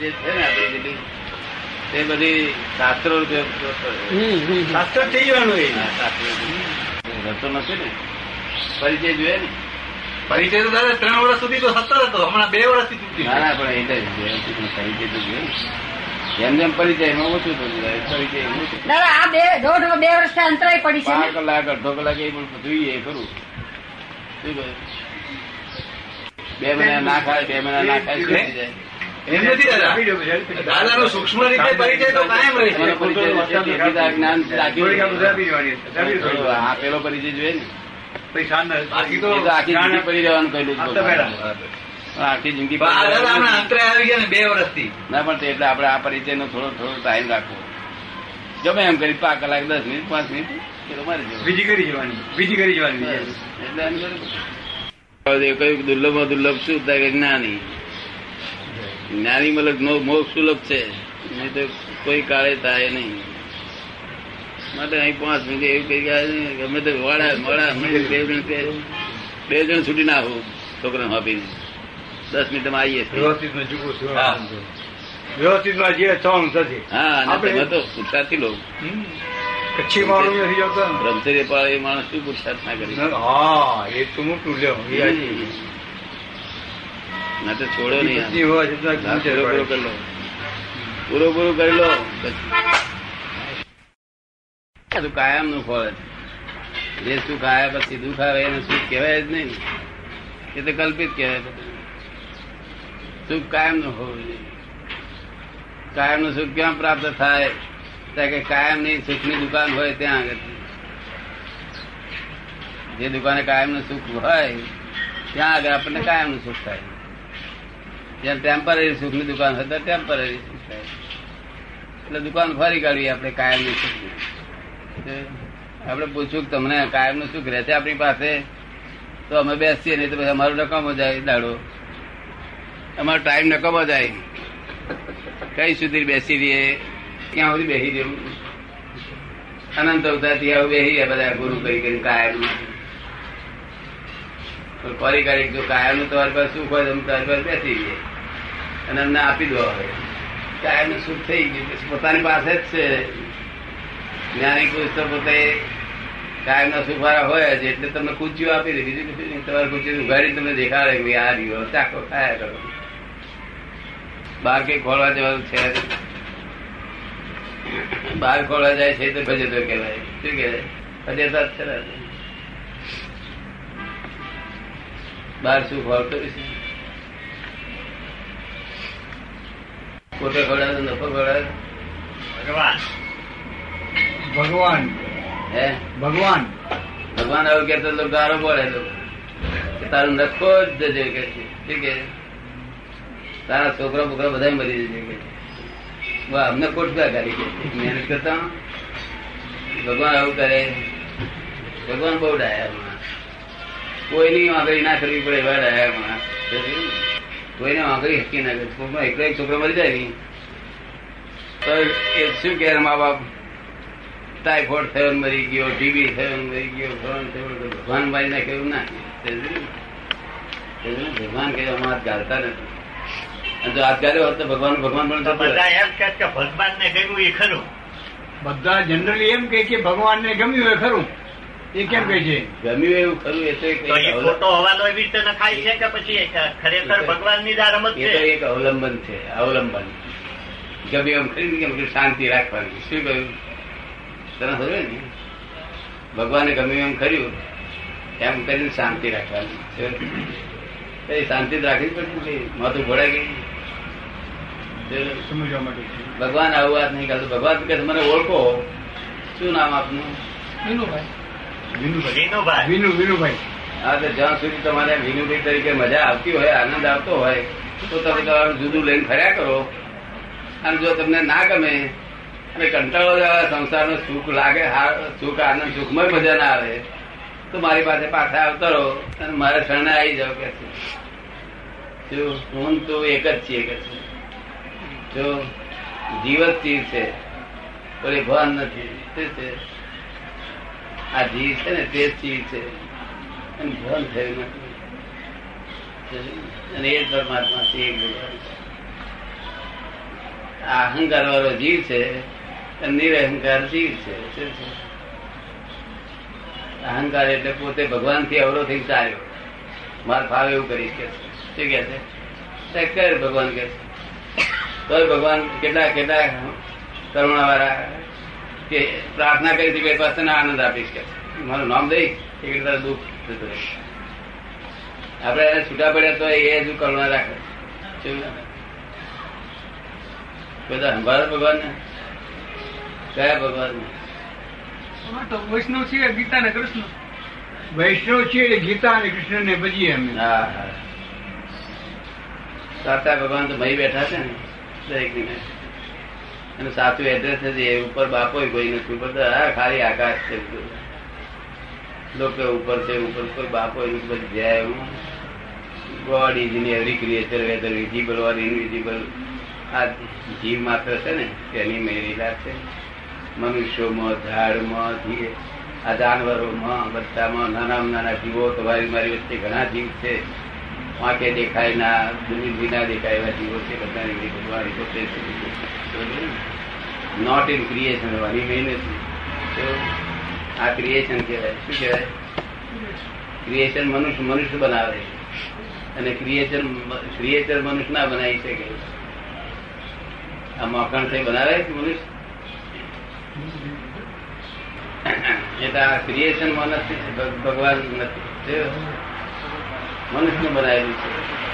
જે છે ને આપણી બધી તે બધી શાસ્ત્રો. શાસ્ત્ર થઈ જવાનું એ. રસ્તો નથી ને. પરિચય જોઈએ ને. પરિચય તો દાદા ત્રણ વર્ષ સુધી તો સત્તર હતો. હમણાં બે વર્ષથી સુધી ના ના પણ એટલે પરિચય તો જોઈએ ને. જેમ જેમ પરિચય એમાં ઓછું થતું જાય પરિચય એમાં દાદા આ બે દોઢ બે વર્ષથી અંતરાય પડી છે પાંચ કલાક અડધો કલાક એ પણ જોઈએ એ ખરું. શું કહ્યું? બે મહિના ના ખાય બે મહિના ના ખાય જાય? એમ નથી દાદા. દાદાનો સૂક્ષ્મ રીતે પરિચય તો કાયમ રહે છે. પરિચય છે, એટલી તો આ પેલો પરિચય જોઈએ ને. બાકી તો તો આખી જિંદગી પડી રહેવાનું આખી. અંતરે આવી ગયા ને બે વર્ષથી. ના પણ એટલે આપણે આ પરિચયનો થોડો થોડો ટાઈમ રાખવો. ગમે એમ કરી પાંચ કલાક દસ મિનિટ પાંચ મિનિટ. બીજી કરી જવાની બીજી કરી જવાની. એટલે કહ્યું દુર્લભ દુર્લભ શું? થાય જ્ઞાની. જ્ઞાની મલક નો મોક્ષ સુલભ છે. નહીં તો કોઈ કાળે થાય નહીં. માટે અહીં પાંચ મિનિટ એવું કહી ગયા ગમે તે વાળા હમણાં બે જણ બે જણ છૂટી ના છોકરાને આપીને દસ. વ્યવસ્થિતમાં આવીએ. વ્યવસ્થિતમાં જે થવાનું થશે. હા આપણે- તમે તો પુરુષાર્થી લોકો કચ્છી માણસ નથી જતા. બ્રહ્મચર્ય પાળે એ માણસ શું પુરુષાર્થ ના કરી? હા એ તો મોટું લ્યો. ના તો છોડો નહીં પૂરો પૂરો કરી લો. પૂરો પૂરો કરી લો. આ કાયમનું ફળ જે સુખ આવ્યા પછી દુઃખ આવે એને સુખ કહેવાય જ નહીં એ તો કલ્પિત કહેવાય સુખ કાયમનું હોવું જોઈએ. કાયમનું સુખ ક્યાં પ્રાપ્ત થાય? ત્યાં કે કાયમની સુખની દુકાન હોય ત્યાં આગળ. જે દુકાને કાયમનું સુખ હોય ત્યાં આગળ આપણને કાયમનું સુખ થાય. જ્યાં ટેમ્પરરી સુખની દુકાન હોય તો ટેમ્પરરી એટલે દુકાન ફરી કાઢવી આપણે કાયમની સુખ આપણે પૂછ્યું કે તમને કાયમનું સુખ રહેશે આપણી પાસે, તો અમે બેસીએ, નહીં તો પછી અમારો નકામો જાય દાડો. અમારો ટાઈમ નકામો જાય. કઈ સુધી બેસી રહીએ? ક્યાં સુધી બેસી રહેવું અનંત અવતારથી આવું બેસી રહ્યા બધા ગુરુ કરી કરી કાયમ ફરી કાઢી જો કાયમ તમારી પાસે સુખ હોય તો તમારી પાસે બેસી રહીએ. અને એમને આપી દો કાયમ સુખ થઈ ગયું પછી પોતાની પાસે જ છે. જ્ઞાની પુરુષ તો પોતે કાયમ ના સુખ વાળા હોય જ, એટલે તમને કૂચ્યું આપી દે. બીજું કશું તમારે કૂચ્યું ઉઘાડી તમને દેખાડે કે આ રહ્યો. ચાખો, ખાયા કરો. બહાર કઈ ખોલવા જવાનું છે. બહાર ખોલવા જાય છે તો ભજે તો કહેવાય. શું કહેવાય? ભજેતા જ છે. બહાર શું ખોલતો છે પોતે ખવડાવે નફો ખવડાવે? ભગવાન. ભગવાન. હે? ભગવાન. ભગવાન આવું કેતો તો ગારો પડે તો. તારું નખો જ જજે કે છે. શું કે તારા છોકરા બોકરા બધા મરી જશે કે વાહ અમને ખોટ ક્યાં કરી કે. છે? મહેનત કરતા ભગવાન આવું કરે. ભગવાન બહુ ડાયા કોઈ કોઈની વાંકડી ના કરવી પડે એવા ડાયા માણસ. કોઈને વાંકડી હકી ના કરે સ્કૂલમાં એકલો એક છોકરો મરી જાય નહીં તો એ શું કે મા બાપ? ટાઈફોઇડ થયો મરી ગયો ટીબી થયો મરી ગયો ફલાણ થયો ભગવાન મારી નાખે એવું ના? ભગવાન કે આમાં હાથ ગાલતા નથી. અને જો હાથ ગાલ્યો હોત તો ભગવાન ભગવાન પણ બધા એમ કે ભગવાન ને ગમ્યું એ ખરું. બધા જનરલી એમ કે ભગવાન ને ગમ્યું એ ખરું. એ કેમ કહે છે? ગમ્યું એવું ખરું એ તો એક ખોટો હવાલો એવી રીતે નખાય છે કે પછી ખરેખર ભગવાનની જ રમત એ તો છે? એક અવલંબન છે અવલંબન. ગમે એમ ખરી કેમ કે શાંતિ રાખવાની. શું કહ્યું? તને ખબર ને? ભગવાને ગમે એમ ખર્યું એમ કરીને શાંતિ રાખવાની. શાંતિ રાખવી પડતી માથું ઘોડાઈ ગઈ. શું? સમજવા માટે ભગવાન આવું વાત નહીં કરતો. ભગવાન કે મને ઓળખો. શું નામ આપનું? વિનુભાઈ. વિનુભાઈ. વિનુભાઈ. હા તો જ્યાં સુધી તમારે વિનુભાઈ તરીકે મજા આવતી હોય આનંદ આવતો હોય તો તમે તમારું જુદું લઈને ફર્યા કરો. અને જો તમને ના ગમે અને કંટાળો સંસારનો સુખ લાગે હા, સુખ આનંદ સુખમય મજા ના આવે તો મારી પાસે પાછા આવતા રહો અને મારે શરણે આવી જાવ કે છે. જો હું તો એક જ છીએ કે છે. જો જીવ જ ચીજ છે પણ ભાન નથી આ જીવ છે ને, તે જીવ છે. આ અહંકાર વાળો જીવ છે નિરહંકાર જીવ છે. અહંકાર એટલે પોતે ભગવાનથી અવરો થઈ ચાલ્યો. માર ફાવે એવું કરીશ કે શું કે છે? ભગવાન કે છે. તો ભગવાન કેટલા કેટલા કરુણા વાળા કે પ્રાર્થના કરી હતી કે તને આનંદ આપીશ કે. મારું નામ દઈ એવી રીતે દુઃખ થતું. આપણે એને છૂટા પડ્યા તો એ હજુ કરુણા રાખે. બધા સંભાળે ભગવાન ને કયા ભગવાન વૈષ્ણવ છે ગીતા ને કૃષ્ણ. વૈષ્ણવ છે ગીતા અને કૃષ્ણ ને ભજીએ અમે. હા હા. સાતા ભગવાન તો ભાઈ બેઠા છે ને દરેક દિને એનું સાચું એડ્રેસ નથી એ ઉપર બાપો કોઈ નથી. ઉપર ખાલી આકાશ છે. લોકો ઉપર છે, ઉપર કોઈ બાપો એનું બધી જાય એવું. God is in every creature whether visible or invisible આ જીવ માત્ર છે ને, તેની મેરેલા છે. મનુષ્યોમાં, ઝાડમાં ધી- આ જાનવરોમાં, બધામાં, નાનામાં નાના જીવો તમારી મારી વચ્ચે ઘણા જીવ છે. વાંકે દેખાય ના દુનિયા દેખાય એવા જીવો છે, બધાની બધી ભગવાન પોતે નોટ ઇન ક્રિએશન મહેનત આ ક્રિએશન કહેવાય. શું કહેવાય? ક્રિએશન મનુષ્ય મનુષ્ય બનાવે અને ક્રિએચર ક્રિએચર મનુષ્ય ના બનાવી શકે આ મખણ થઈ બનાવે છે મનુષ્ય? એટલે આ ક્રિએશનમાં નથી ભગવાન નથી. મનુષ્ય બનાવેલું છે.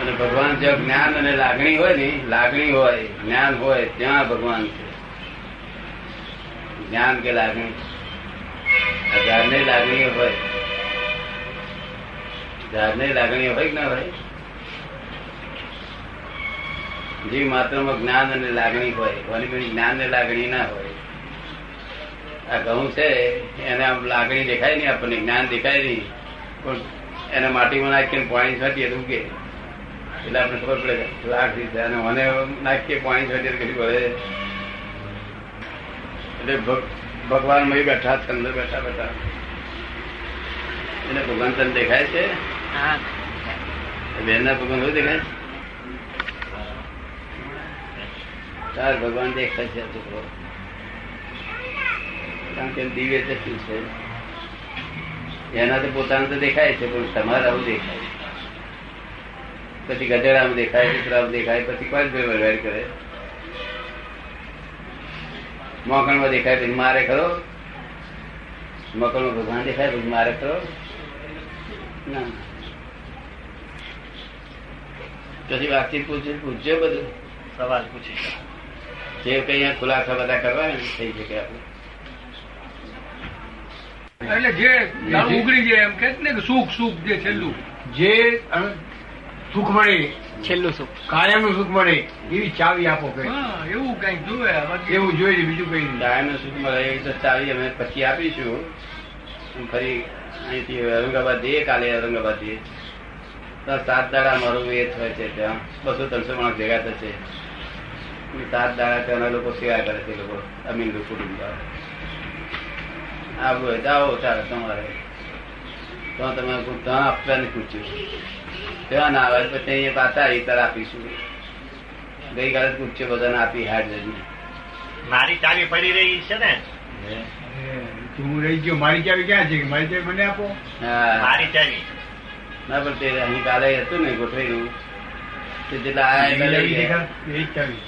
અને ભગવાન જ્યાં જ્ઞાન અને લાગણી હોય ને, લાગણી હોય, જ્ઞાન હોય, ત્યાં ભગવાન છે. જ્ઞાન કે લાગણી? આ લાગણી હોય. ઝાડની લાગણી હોય કે ના હોય? જીવ માત્રમાં જ્ઞાન અને લાગણી હોય, કોની પણ જ્ઞાન ને લાગણી ના હોય. આ ઘઉં છે, એને આમ લાગણી દેખાય નહીં આપણને, જ્ઞાન દેખાય નહીં. પણ એને માટીમાં નાખીને પાણી છાંટીએ તો ઉગે એટલે આપણે ખબર પડે લાખ દીધા અને મને નાખીએ પાણી તો કશું પડે એટલે ભગવાન મય બેઠા અંદર બેઠા બેઠા. એને ભગવાન તને દેખાય છે? બેન ના ભગવાન હોય દેખાય છે? તાર ભગવાન દેખાય છે છોકરો. કારણ કે દિવ્ય છે. એના તો પોતાનું તો દેખાય છે પણ તમારા આવું દેખાય પછી ગધેડામાં દેખાય કૂતરામાં દેખાય પછી કોઈ જ વેર કરે મોકણમાં દેખાય પછી મારે ખરો મકરમાં ભગવાન દેખાય પછી મારે ખરો ના પછી વાતચીત પૂછે પૂછજો બધું સવાલ પૂછી જે કઈ અહીંયા ખુલાસા બધા કરવા ને થઈ શકે આપણે એટલે જે દારૂ ઉગડી જાય એમ કે ને કે સુખ સુખ જે છેલ્લું જે અ- સુખ મળે. છેલ્લું સુખ. કાયમનું સુખ મળે. એવી ચાવી આપો કઈ હા એવું કઈ જોવે એવું જોઈએ બીજું કઈ નહીં. કાયમ સુખ મળે એ તો ચાવી અમે પછી આપીશું. ફરી અહીંથી ઔરંગાબાદ જઈએ કાલે ઔરંગાબાદ જઈએ. સાત દાડા મારું એ હોય છે ત્યાં બસો ત્રણસો માણસ ભેગા થશે. સાત દાડા ત્યાંના લોકો સેવા કરે છે લોકો અમીન લોકો કુટુંબ આવું હોય તો આવો ચાલો તમારે. તો તમે ધન આપવાની પૂછ્યું. ત્યાં ના આવે પછી અહીંયા પાછા ઇતર આપીશું. ગઈકાલે પૂછ્યો બધાને આપી હાડ જઈને મારી ચાવી પડી રહી છે ને? તું રહી ગયો મારી ચાવી ક્યાં છે? મારી ચાવી મને આપો. મારી ચાવી. ના પણ તે અહીં કાલે હતું ને ગોઠવેલું. તે જેટલા આયા એવી લઈ ગયા. એ જ ચાવી.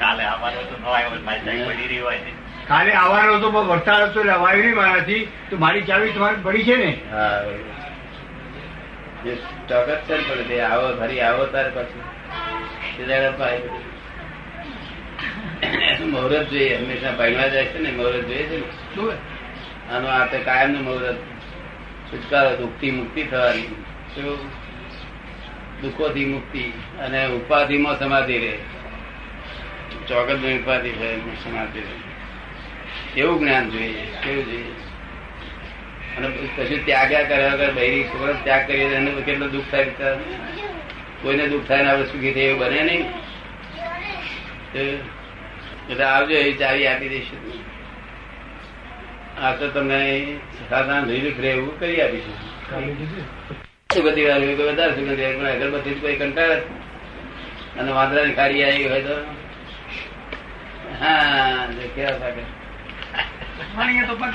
કાલે આવવાનો તો ન આવ્યો મારી ચાવી પડી રહી હોય ને. કાલે આવવાનો તો વરસાદ હતો એટલે આવ્યો નહીં મારાથી. તો મારી ચાવી તમારી પડી છે ને? હા જ છે ને પણ તે આવો ફરી આવો તાર પાછું. મુહૂર્ત જોઈએ હંમેશા પહેલા જાય છે ને મુહૂર્ત જોઈએ છે ને. આનો આ તો કાયમનું મુહૂર્ત. છુટકારો દુઃખથી મુક્તિ થવાની. શું? દુઃખોથી મુક્તિ અને ઉપાધિમાં સમાધિ રહે. ચોગત ઉપાધિ રહે સમાધિ રહે. એવું જ્ઞાન જોઈએ? કેવું જોઈએ? અને કશું ત્યાગ્યા કર્યા વગર બૈરી છોકરા ત્યાગ કરીએ એને કેટલું દુઃખ થાય. કોઈને દુઃખ થાય ને આપણે સુખી થઈ એવું બને નહીં. એટલે આવજો એ ચાવી આપી દઈશું. આ તો તમને સાધારણ ધીરે ફરે એવું કરી આપીશું. બધી વાર એવું વધારે આવે, પણ અગરબત્તી કોઈ કંટાળ અને વાંદરાની ખારી આવી હોય તો? હા કેવા વાણિયા તો પણ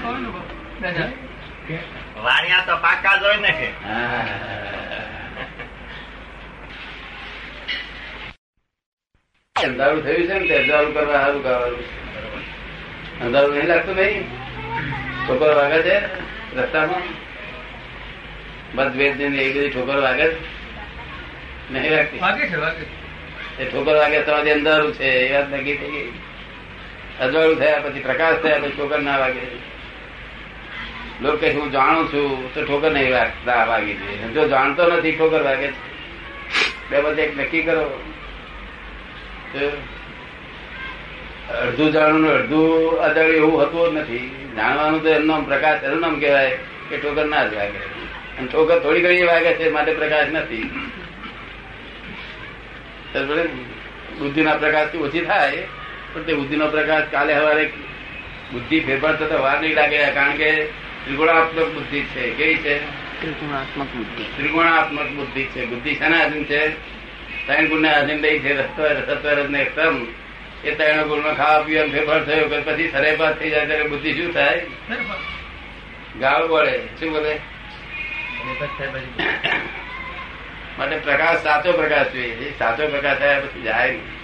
ને વાણિયા તો પાકા જ હોય ને કે. અંધારું થયું છે ને તે અંધારું કરવા સારું કરવાનું અંધારું નહીં લાગતું નહીં ઠોકર વાગે છે રસ્તામાં? મતભેદ ને એ બધી ઠોકર વાગે નહીં લાગતી? વાગે છે વાગે. એ ઠોકર વાગે તો આજે અંધારું છે એ વાત નક્કી થઈ ગઈ. અજવાળું થયા પછી પ્રકાશ થયા પછી ઠોકર ના વાગે. લોકો કે હું જાણું છું, તો ઠોકર નહીં વાગતા વાગી જોઈએ જો જાણતો નથી, ઠોકર વાગે છે. બે બધે એક નક્કી કરો. અડધું જાણવું અડધું અદળ એવું હતું નથી. જાણવાનું તો એમનો પ્રકાશ, એનું નામ કહેવાય કે ઠોકર ના જ વાગે. અને ઠોકર થોડી ઘણી વાગે છે, માટે પ્રકાશ નથી. બુદ્ધિના પ્રકાશથી ઓછી થાય, પણ તે બુદ્ધિનો પ્રકાશ કાલે સવારે બુદ્ધિ ફેરફાર થતા વાર નહીં લાગે, કારણ કે ત્રિગુણાત્મક બુદ્ધિ છે. કેવી છે? ત્રિગુણાત્મક બુદ્ધિ. ત્રિગુણાત્મક બુદ્ધિ છે. બુદ્ધિ શાના આધીન છે? ત્રણ ગુણના આધીન રહી છે. સત્વર ને ક્રમ એ ત્રણ ગુણનો ખાવા પીવા ફેરફાર થયો કે પછી સરેપાસ થઈ જાય ત્યારે બુદ્ધિ શું થાય. ગાળ બોલે શું બોલે? માટે પ્રકાશ સાચો પ્રકાશ જોઈએ. સાચો પ્રકાશ થયા પછી જાય નહીં.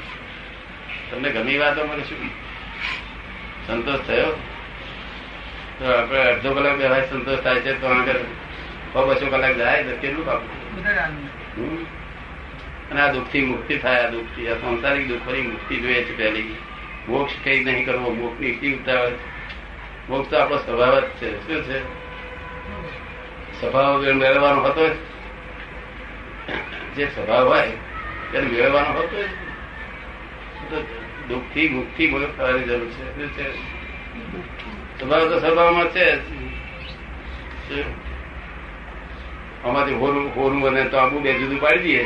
તમને ગમી વાતો મને શું? સંતોષ થયો? તો આપણે અડધો કલાક બેવાય સંતોષ થાય છે તો આગળ બસો કલાક જાય તો કેટલું. હમ? અને આ દુઃખથી મુક્તિ થાય આ દુઃખથી આ સંસારિક દુઃખોની મુક્તિ જોઈએ છે પહેલી મોક્ષ કઈ નહીં કરવો મોક્ષની શી ઉતાવળ મોક્ષ તો આપણો સ્વભાવ જ છે શું છે સ્વભાવ મેળવવાનો હતો જ. સ્વભાવ હોય તેને મેળવવાનો હતો. તો દુઃખથી મુક્તિ મુક્ત થવાની જરૂર છે શું છે સ્વભાવ તો સ્વભાવમાં છે આમાંથી હોનું હોનું બને તો આબુ બે જુદું પાડી દઈએ.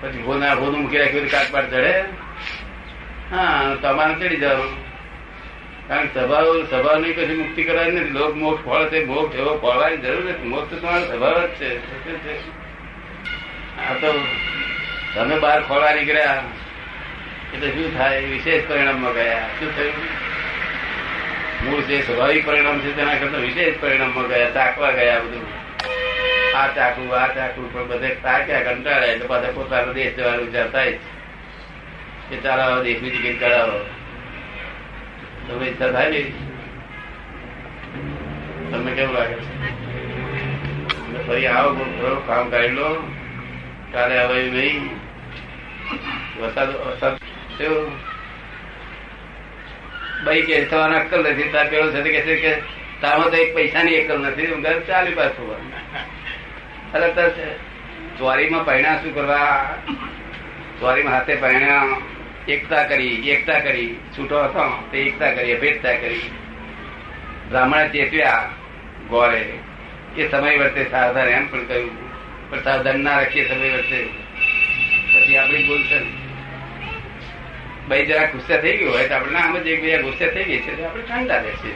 પછી હોના, હોનું મૂકી રાખ્યું કાટ પાટ ચડે. હા તમારે ચડી જાવ કારણ કે સ્વભાવ સભાની કશી મુક્તિ કરાવી નથી. લોક મોક્ષ ફળ છે મોક્ષ એવો ફળવાની જરૂર નથી. મોક્ષ તો તમારો સ્વભાવ જ છે? આ તો તમે બહાર ખોળવા નીકળ્યા એટલે શું થાય? વિશેષ પરિણામમાં ગયા. શું થયું? મૂળ જે સ્વાભાવિક પરિણામ છે તેના કરતા વિશેષ પરિણામમાં ગયા, ચાકવા ગયા બધું. આ ચાકુ આ ચાકુ પણ બધે તાક્યા, કંટાળ્યા, એટલે પાછા પોતાનો દેશ જવાનો વિચાર થાય. કે ચાલો દેશની ટિકિટ કરાવો તમે ઈચ્છા થાય ને? તમને કેવું લાગે? છે ફરી આવો ખરું, કામ કરી લો. કાલે હવે નહીં. વરસાદ વરસાદ કેવું ભાઈ કે તમારે અક્કલ નથી, તાર પેલો છે કે કે તારમાં તો એક પૈસાની અક્કલ નથી ઘર ચાલી પાછું અરે તો ચોરીમાં પરિણામ શું કરવા? ચોરીમાં હાથે પરિણામ એકતા કરી એકતા કરી. છૂટો હતો, તે એકતા કરી, અભેદતા કરી. બ્રાહ્મણે ચેતવ્યા ગોરે. કે સમય વર્તે, સાવધાન એમ પણ કહ્યું. પણ સાવધાન ના રાખીએ, સમય વર્તે. પછી આપણી છે ને. ભાઈ જરા ગુસ્સા થઈ ગયું હોય તો આપણે આમ જ ભાઈ આ થઈ ગઈ છે આપણે ઠંડા બેસીએ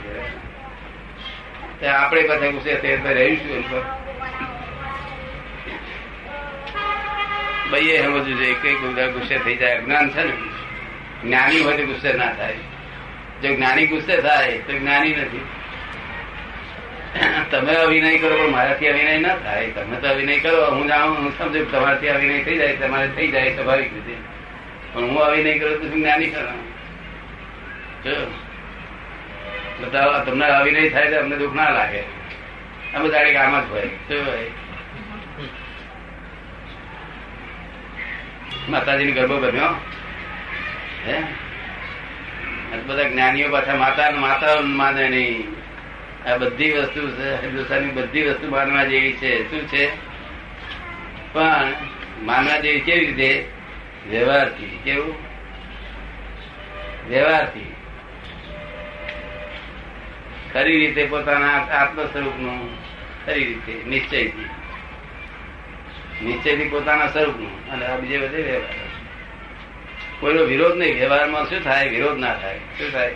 જરા. આપણે પાસે ગુસ્સે થઈ તો રહીશું એમ ભાઈએ સમજવું જોઈએ કઈ ગુસ્સે થઈ જાય, અજ્ઞાન છે ને. જ્ઞાની હોય તો ગુસ્સે ના થાય. જો જ્ઞાની ગુસ્સે થાય તો જ્ઞાની નથી. તમે અભિનય કરો પણ મારાથી અભિનય ના થાય. તમે તો અભિનય કરો, હું જાણું, હું સમજુ તમારાથી અભિનય થઈ જાય, તમારે થઈ જાય સ્વાભાવિક રીતે. પણ હું અભિનય કરું તો જ્ઞાની બધા તમને અભિનય થાય તો અમને દુઃખ ના લાગે. અમે કે આમ જ હોય. શું હોય માતાજીની ગર્ભો બન્યો હે? બધા જ્ઞાનીઓ પાછા માતા માતા માને નહીં. આ બધી વસ્તુ હિન્દુસ્તાનની બધી વસ્તુ માનવા જેવી છે. શું છે? પણ માનવા જેવી કેવી રીતે? વ્યવહારથી, કેવું? વ્યવહારથી. ખરી રીતે પોતાના આત્મ સ્વરૂપનું ખરી રીતે, નિશ્ચયથી. નિશ્ચયથી પોતાના સ્વરૂપનું, અને આ બીજે બધે વ્યવહાર. કોઈનો વિરોધ નહીં, વ્યવહારમાં શું થાય, વિરોધ ના થાય, શું થાય?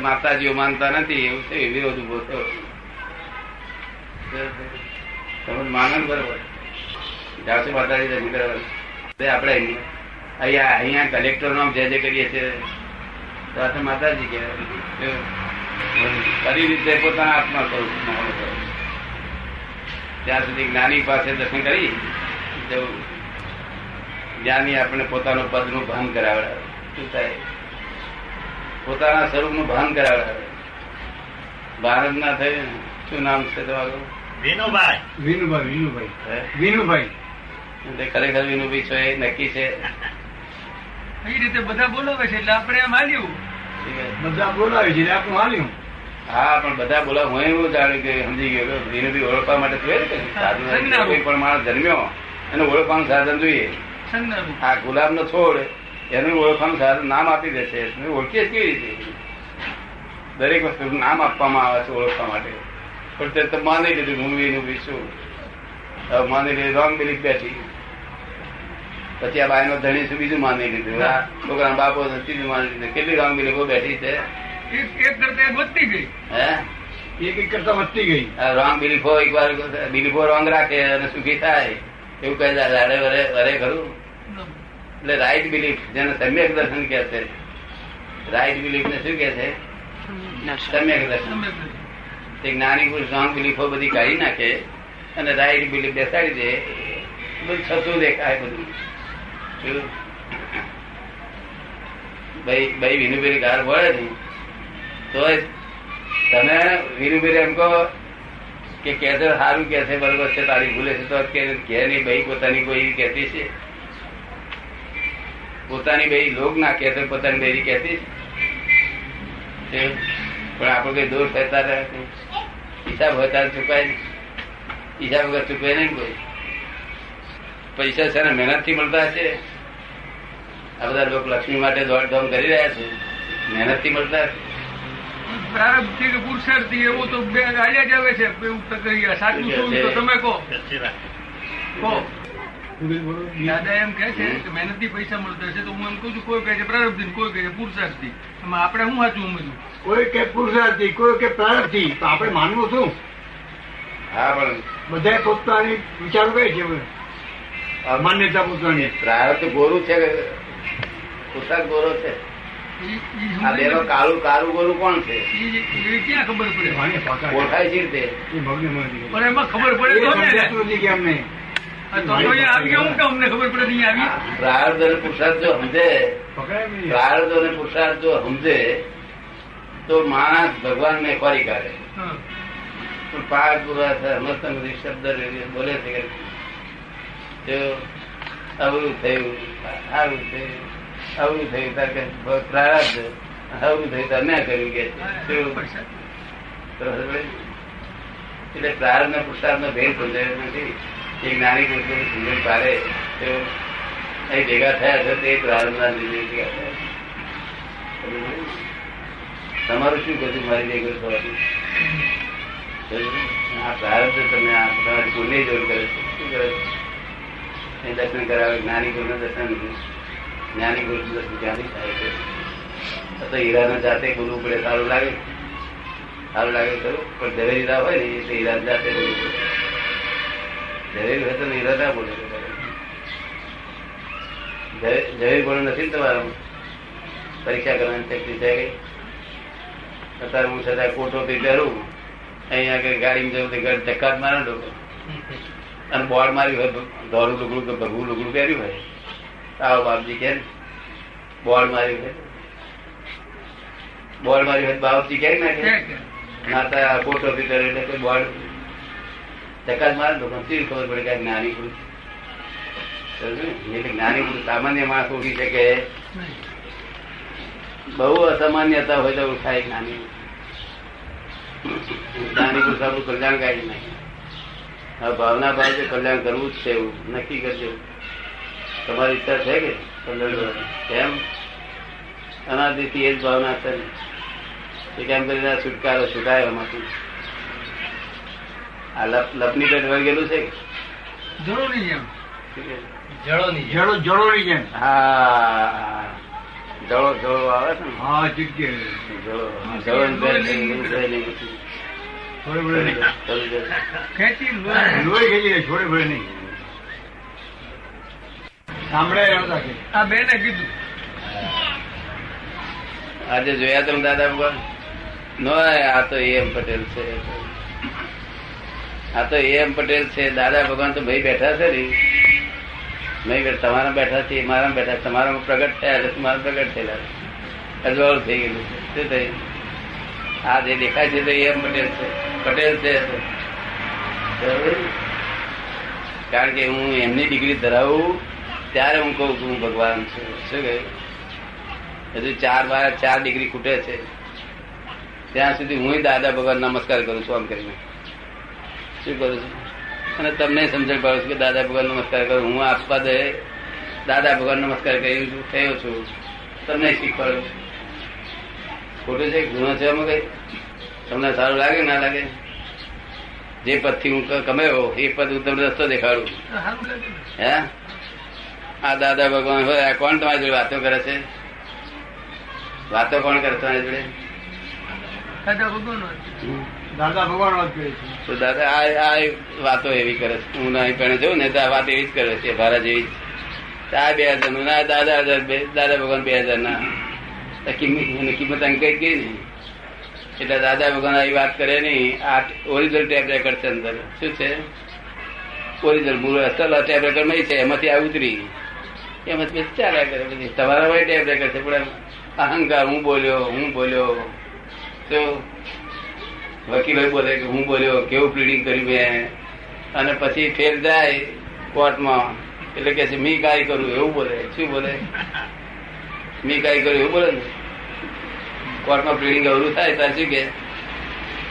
માતાજીઓ માનતા નથી, એવું છે, વિરોધ ઊભો થયો. તમે માનો બરોબર. જાસુ માતાજી દર્શન કરવા આપણે અહીંયા અહીંયા કલેક્ટર નામ જે જે કરીએ છીએ. તો આ માતાજી કહેવાય. ખરી રીતે પોતાના આત્મા સ્વરૂપ ત્યાં સુધી જ્ઞાની પાસે દર્શન કરી જવું જ્ઞાની આપણે પોતાનું પદનું ભાન કરાવડાવે શું થાય? પોતાના સ્વરૂપનું ભાન કરાવડાવે જ ના થયું શું નામ છે તમારું? વિનુભાઈ. વિનુભાઈ વિનુભાઈ. વિનુભાઈ. ખરેખર વિનુભાઈ છો એ નક્કી છે. એ રીતે બધા બોલાવે છે એટલે આપણે એમ હાલ્યું. બધા બોલાવે છે આપણું હાલ્યું. હા પણ બધા બોલા હું એવું જાણ્યું કે સમજી ગયો વિનુભાઈ ઓળખવા માટે જોઈએ ને સાધુ કોઈ પણ માણસ જન્મ્યો એને ઓળખવાનું સાધન જોઈએ. આ ગુલાબ નો છોડ એનું ઓળખવાનું સાધન નામ આપી દે છે ઓળખીએ કેવી રીતે? દરેક વસ્તુ નામ આપવામાં આવે છે ઓળખવા માટે. પણ તે તો માની લીધું હું વિનુભાઈ છું. માની લીધું રોંગ બિલીફ બેઠી. પછી આ બાયનો ધણી શું બીજું માની લીધું. છોકરા બાપો ત્રીજું માની લીધું. કેટલી રોંગ બિલીફો બેઠી છે? એક એક કરતા એક વધતી ગઈ. હે? એક એક કરતા વધતી ગઈ. રોંગ બિલીફો એક વાર બિલીફો રોંગ રાખે અને સુખી થાય. એવું કહે લાડે વરે વરે ખરું? એટલે રાઈટ બિલીફ જેને સમ્યક દર્શન કે છે. રાઈટ બિલીફ ને શું કે છે? સમ્યક દર્શન. તે જ્ઞાની પુરુષ રોંગ બિલીફો બધી કાઢી નાખે. અને રાઈટ બિલીફ બેસાડી દે. બધું છતું દેખાય બધું. ભાઈ ભાઈ વિનુભાઈ ગાર વળે ને તો તમે વિનુભાઈ એમ કહો કે કે છે સારું કે છે, બરોબર છે, તારી ભૂલે છે, તો કે કે નહીં, ભાઈ પોતાની કોઈ કહેતી છે? પોતાની ભાઈ લોક ના કે છે પોતાની બેરી કહેતી પણ આપણો કઈ દોષ થતા રહે હિસાબ હતા ચુકાય નહીં હિસાબ વગર ચૂકવે નહીં કોઈ. પૈસા છે ને મહેનતથી મળતા હશે. આ બધા લોકો લક્ષ્મી માટે દોડધામ કરી રહ્યા છે. મહેનતથી મળતા હશે. પ્રારંભથી કે પુરુષાર્થી એવું તો બે હાલ્યા જ આવે છે. એવું પ્રક્રિયા સાચું શું તો તમે કહો. કહો. દાદા એમ કહે છે કે મહેનતથી પૈસા મળતા છે તો હું એમ કહું છું કોઈ કહે છે પ્રારબ્ધથી કોઈ કહે છે પુરુષાર્થથી એમાં આપણે શું સાચું સમજવું કોઈ કે પુરુષાર્થી કોઈ કે પ્રારબ્ધથી તો આપણે માનવું શું? હા પણ બધાએ પોતાની વિચારો કઈ છે માન્યતા પોતાની. પ્રારબ્ધ ગોરું છે પોતા ગોરો છે? આ બેનો કાળું કાળું ગોરું કોણ છે? ઈ- ઈ ક્યાં ખબર પડે? વાણી પાકા છે. ઓળખાય છે રીતે એ ભગને મળે પણ એમાં ખબર પડે તો ને. સમજાતું નથી કે અમને. આ તો અહીંયા આવી ગયા હું કે અમને ખબર પડે નહીં આવી. અને પુરુષાર્થ જો સમજે પકડાય અને પુરુષાર્થ જો સમજે તો માણસ ભગવાન ને ખોરી કાઢે પાક પૂરા થયા સમજતા નથી, શબ્દ બોલે છે કે જો થયું, આવું થયું આવું થયું, તાર પ્રારબ્ધ આવું થયું, તો અન્યાય કર્યું કે? એટલે પ્રારબ્ધ ને પુરુષાર્થ નો ભેદ સમજાયો નથી એ જ્ઞાની પુરુષો સમજણ પાડે, તો અહીં ભેગા થયા છે, તે પ્રારંભ ના લીધે? તમારું શું કહ્યું મારી ભેગું થવાનું? આ પ્રારબ્ધ તમે આ તમારી પુણ્ય કરે છે શું કરે દર્શન કરાવે જ્ઞાની ગુરુ દર્શન જ્ઞાની ગુરુ દર્શન ક્યાંથી થાય છે તો હીરાના જાતે ગુરુ પડે સારું લાગે સારું લાગે ખરું પણ ઝવેરી હીરા હોય ને એટલે હીરા જાતે બોલવું ઝવેરી હોય તો હીરા ના બોલે ઝવે- ઝવેરી બોલે નથી ને તમારું પરીક્ષા કરવાની શક્તિ છે અત્યારે હું છતાં કોટો પહેરું. અહીંયા આગળ ગાડીમાં જવું તો ઘર ધક્કા જ મારે લોકો. અને બોર્ડ મારી હોય ધોરું લુગડું કે ભગવું લુગડું પહેર્યું હોય. આવો બાપજી કે બોર્ડ મારી હોય. બોર્ડ મારી હોય બાપજી કે. માતા ફોટો પીટર એટલે કોઈ બોર્ડ ધક્કા જ મારે લોકો શી ખબર પડે કે જ્ઞાની પુરુષ? એટલે જ્ઞાની પુરુષ સામાન્ય માણસ ઉઠી શકે. બહુ અસામાન્યતા હોય તો ઉઠાય જ્ઞાની પુરુષ. જ્ઞાની પુરુષ કલ્યાણ કલ્યાણકારી નહીં. હવે ભાવના ભાવ છે કલ્યાણ કરવું જ છે એવું. નક્કી કરજો. તમારી ઈચ્છા છે કે કલ્યાણ એમ અનાદિથી એ જ ભાવના છે એ કેમ કરીને છુટકારો છુટાયો એમાંથી આ લપ લપની પેટ વળગેલું ગયેલું છે કે? જરૂરી જડોની જેમ જળો ને હા જળો જળો ની જેમ. એવું થાય નહીં આવે છે કીધું. આજે જોયા તમે દાદા ભગવાન નો? આ તો એમ પટેલ છે. આ તો એમ પટેલ છે. દાદા ભગવાન તો ભાઈ બેઠા છે ને. નહીં તમારા બેઠા છે મારા બેઠા તમારા પ્રગટ થયા છે મારા પ્રગટ થયેલા અજવાળું થઈ ગયેલું શું થયું? આ જે દેખાય છે તો એમ પટેલ છે. પટેલ છે કારણ કે હું એમની ડિગ્રી ધરાવું, ત્યારે હું કહું છું હું ભગવાન છું. શું કહ્યું? હજુ ચાર બાર ચાર ડિગ્રી ખૂટે છે. ત્યાં સુધી હું દાદા ભગવાન નમસ્કાર કરું છું આમ કરીને. શું કરું છું? અને તમને સમજણ પાડું છું કે દાદા ભગવાન નમસ્કાર કરું. હું આપવા દે દાદા ભગવાન નમસ્કાર કર્યું છું થયો છું. તમને શીખવાડું છું. ખોટું છે ગુનો છે આમાં કઈ? તમને સારું લાગે ના લાગે? જે પદથી હું કમાયો એ પદ હું તમને રસ્તો દેખાડું. હે? આ દાદા ભગવાન હોય કોણ તમારી જોડે વાતો કરે છે? વાતો કોણ કરે તમારી જોડે? દાદા ભગવાન. દાદા ભગવાન તો દાદા, આ આ વાતો એવી કરે છે. હું અહીં પણ જોઉં ને, તો આ વાત એવી જ કરે છે ભારા જેવી જ. આ બે હજારનું, ના, દાદા હજાર બે દાદા ભગવાન બે હજાર ના. કિંમત કિંમત અંકઈ ગઈ ને એટલે દાદા ભગવાન આવી વાત કરે નહીં. આ ઓરિજિનલ ટેપ રેકર્ડ છે અંદર. શું છે? ઓરિજિનલ મૂળ અસલ ટેપ રેકર્ડ નહીં છે, એમાંથી આ ઉતરી એમાંથી ચાલ્યા કરે. પછી તમારા ટેપ રેકર્ડ છે, પણ અહંકાર, હું બોલ્યો હું બોલ્યો. તો વકીલો બોલે કે હું બોલ્યો કેવું પ્લીડિંગ કર્યું મેં અને પછી ફેર જાય કોર્ટમાં. એટલે કે છે મી કાંઈ કરું? એવું બોલે. શું બોલે? મી કાંઈ કર્યું એવું બોલે ને. કોર્ટમાં પ્લીડિંગ અવરું થાય ત્યારે શું કે?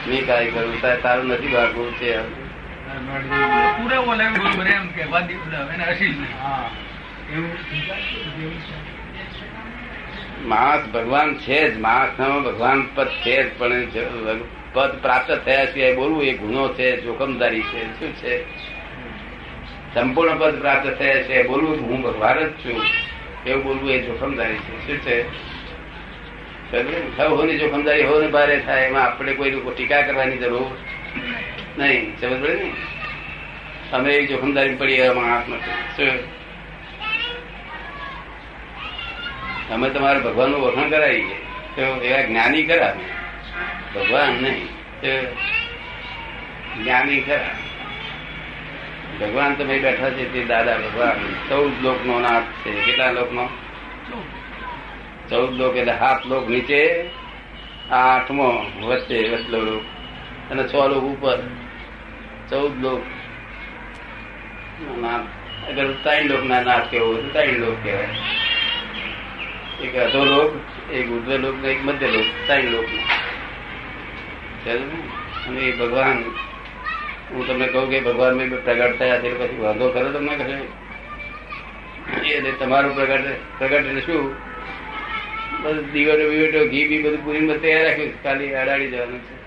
મી કાંઈ કરું તારે તારું નથી ભાગવું. છે એમ. કે વાદી એને હા. એવું. માણસ ભગવાન છે જ માણસ ભગવાન પદ છે જ, પણ પદ પ્રાપ્ત થયા સિવાય બોલવું એ ગુનો છે, જોખમદારી છે, શું છે? સંપૂર્ણ પદ પ્રાપ્ત થયા છે બોલવું હું ભગવાન જ છું. એવું બોલવું એ જોખમદારી છે, શું છે? હોની જોખમદારી હો ભારે થાય, એમાં આપણે કોઈ ટીકા કરવાની જરૂર નહીં. સમજ પડે ને? અમે જોખમદારી પડી એવા માણસ નથી શું? અમે તમારે ભગવાનનું વખાણ કરાવીએ તો એવા જ્ઞાની કરા ભગવાન નહીં. જ્ઞાની કરા ભગવાન તમે બેઠા છે, તે દાદા ભગવાન. ચૌદ લોકનો નાથ છે. કેટલા લોકનો? ચૌદ લોક એટલે હાથ લોક નીચે, આઠમો વચ્ચે વચલો લોક અને છ લોક ઉપર. ચૌદ લોક નાથ. અગર ત્રણ લોક ના નાથ કેવો ત્રણ લોક કહેવાય. એક અધો લોક, એક ઉર્ધ્વ લોક ને એક મધ્ય લોક ત્રણ લોક અને એ ભગવાન, હું તમને કહું કે ભગવાન મેં પ્રગટ થયા છે પછી વાંધો ખરો તમને કહે એટલે તમારું પ્રગટ પ્રગટ એટલે શું? બસ દીવડો વિવેટો ઘી બી બધું પૂરી તૈયાર રાખ્યું ખાલી અડાડી જવાનું છે.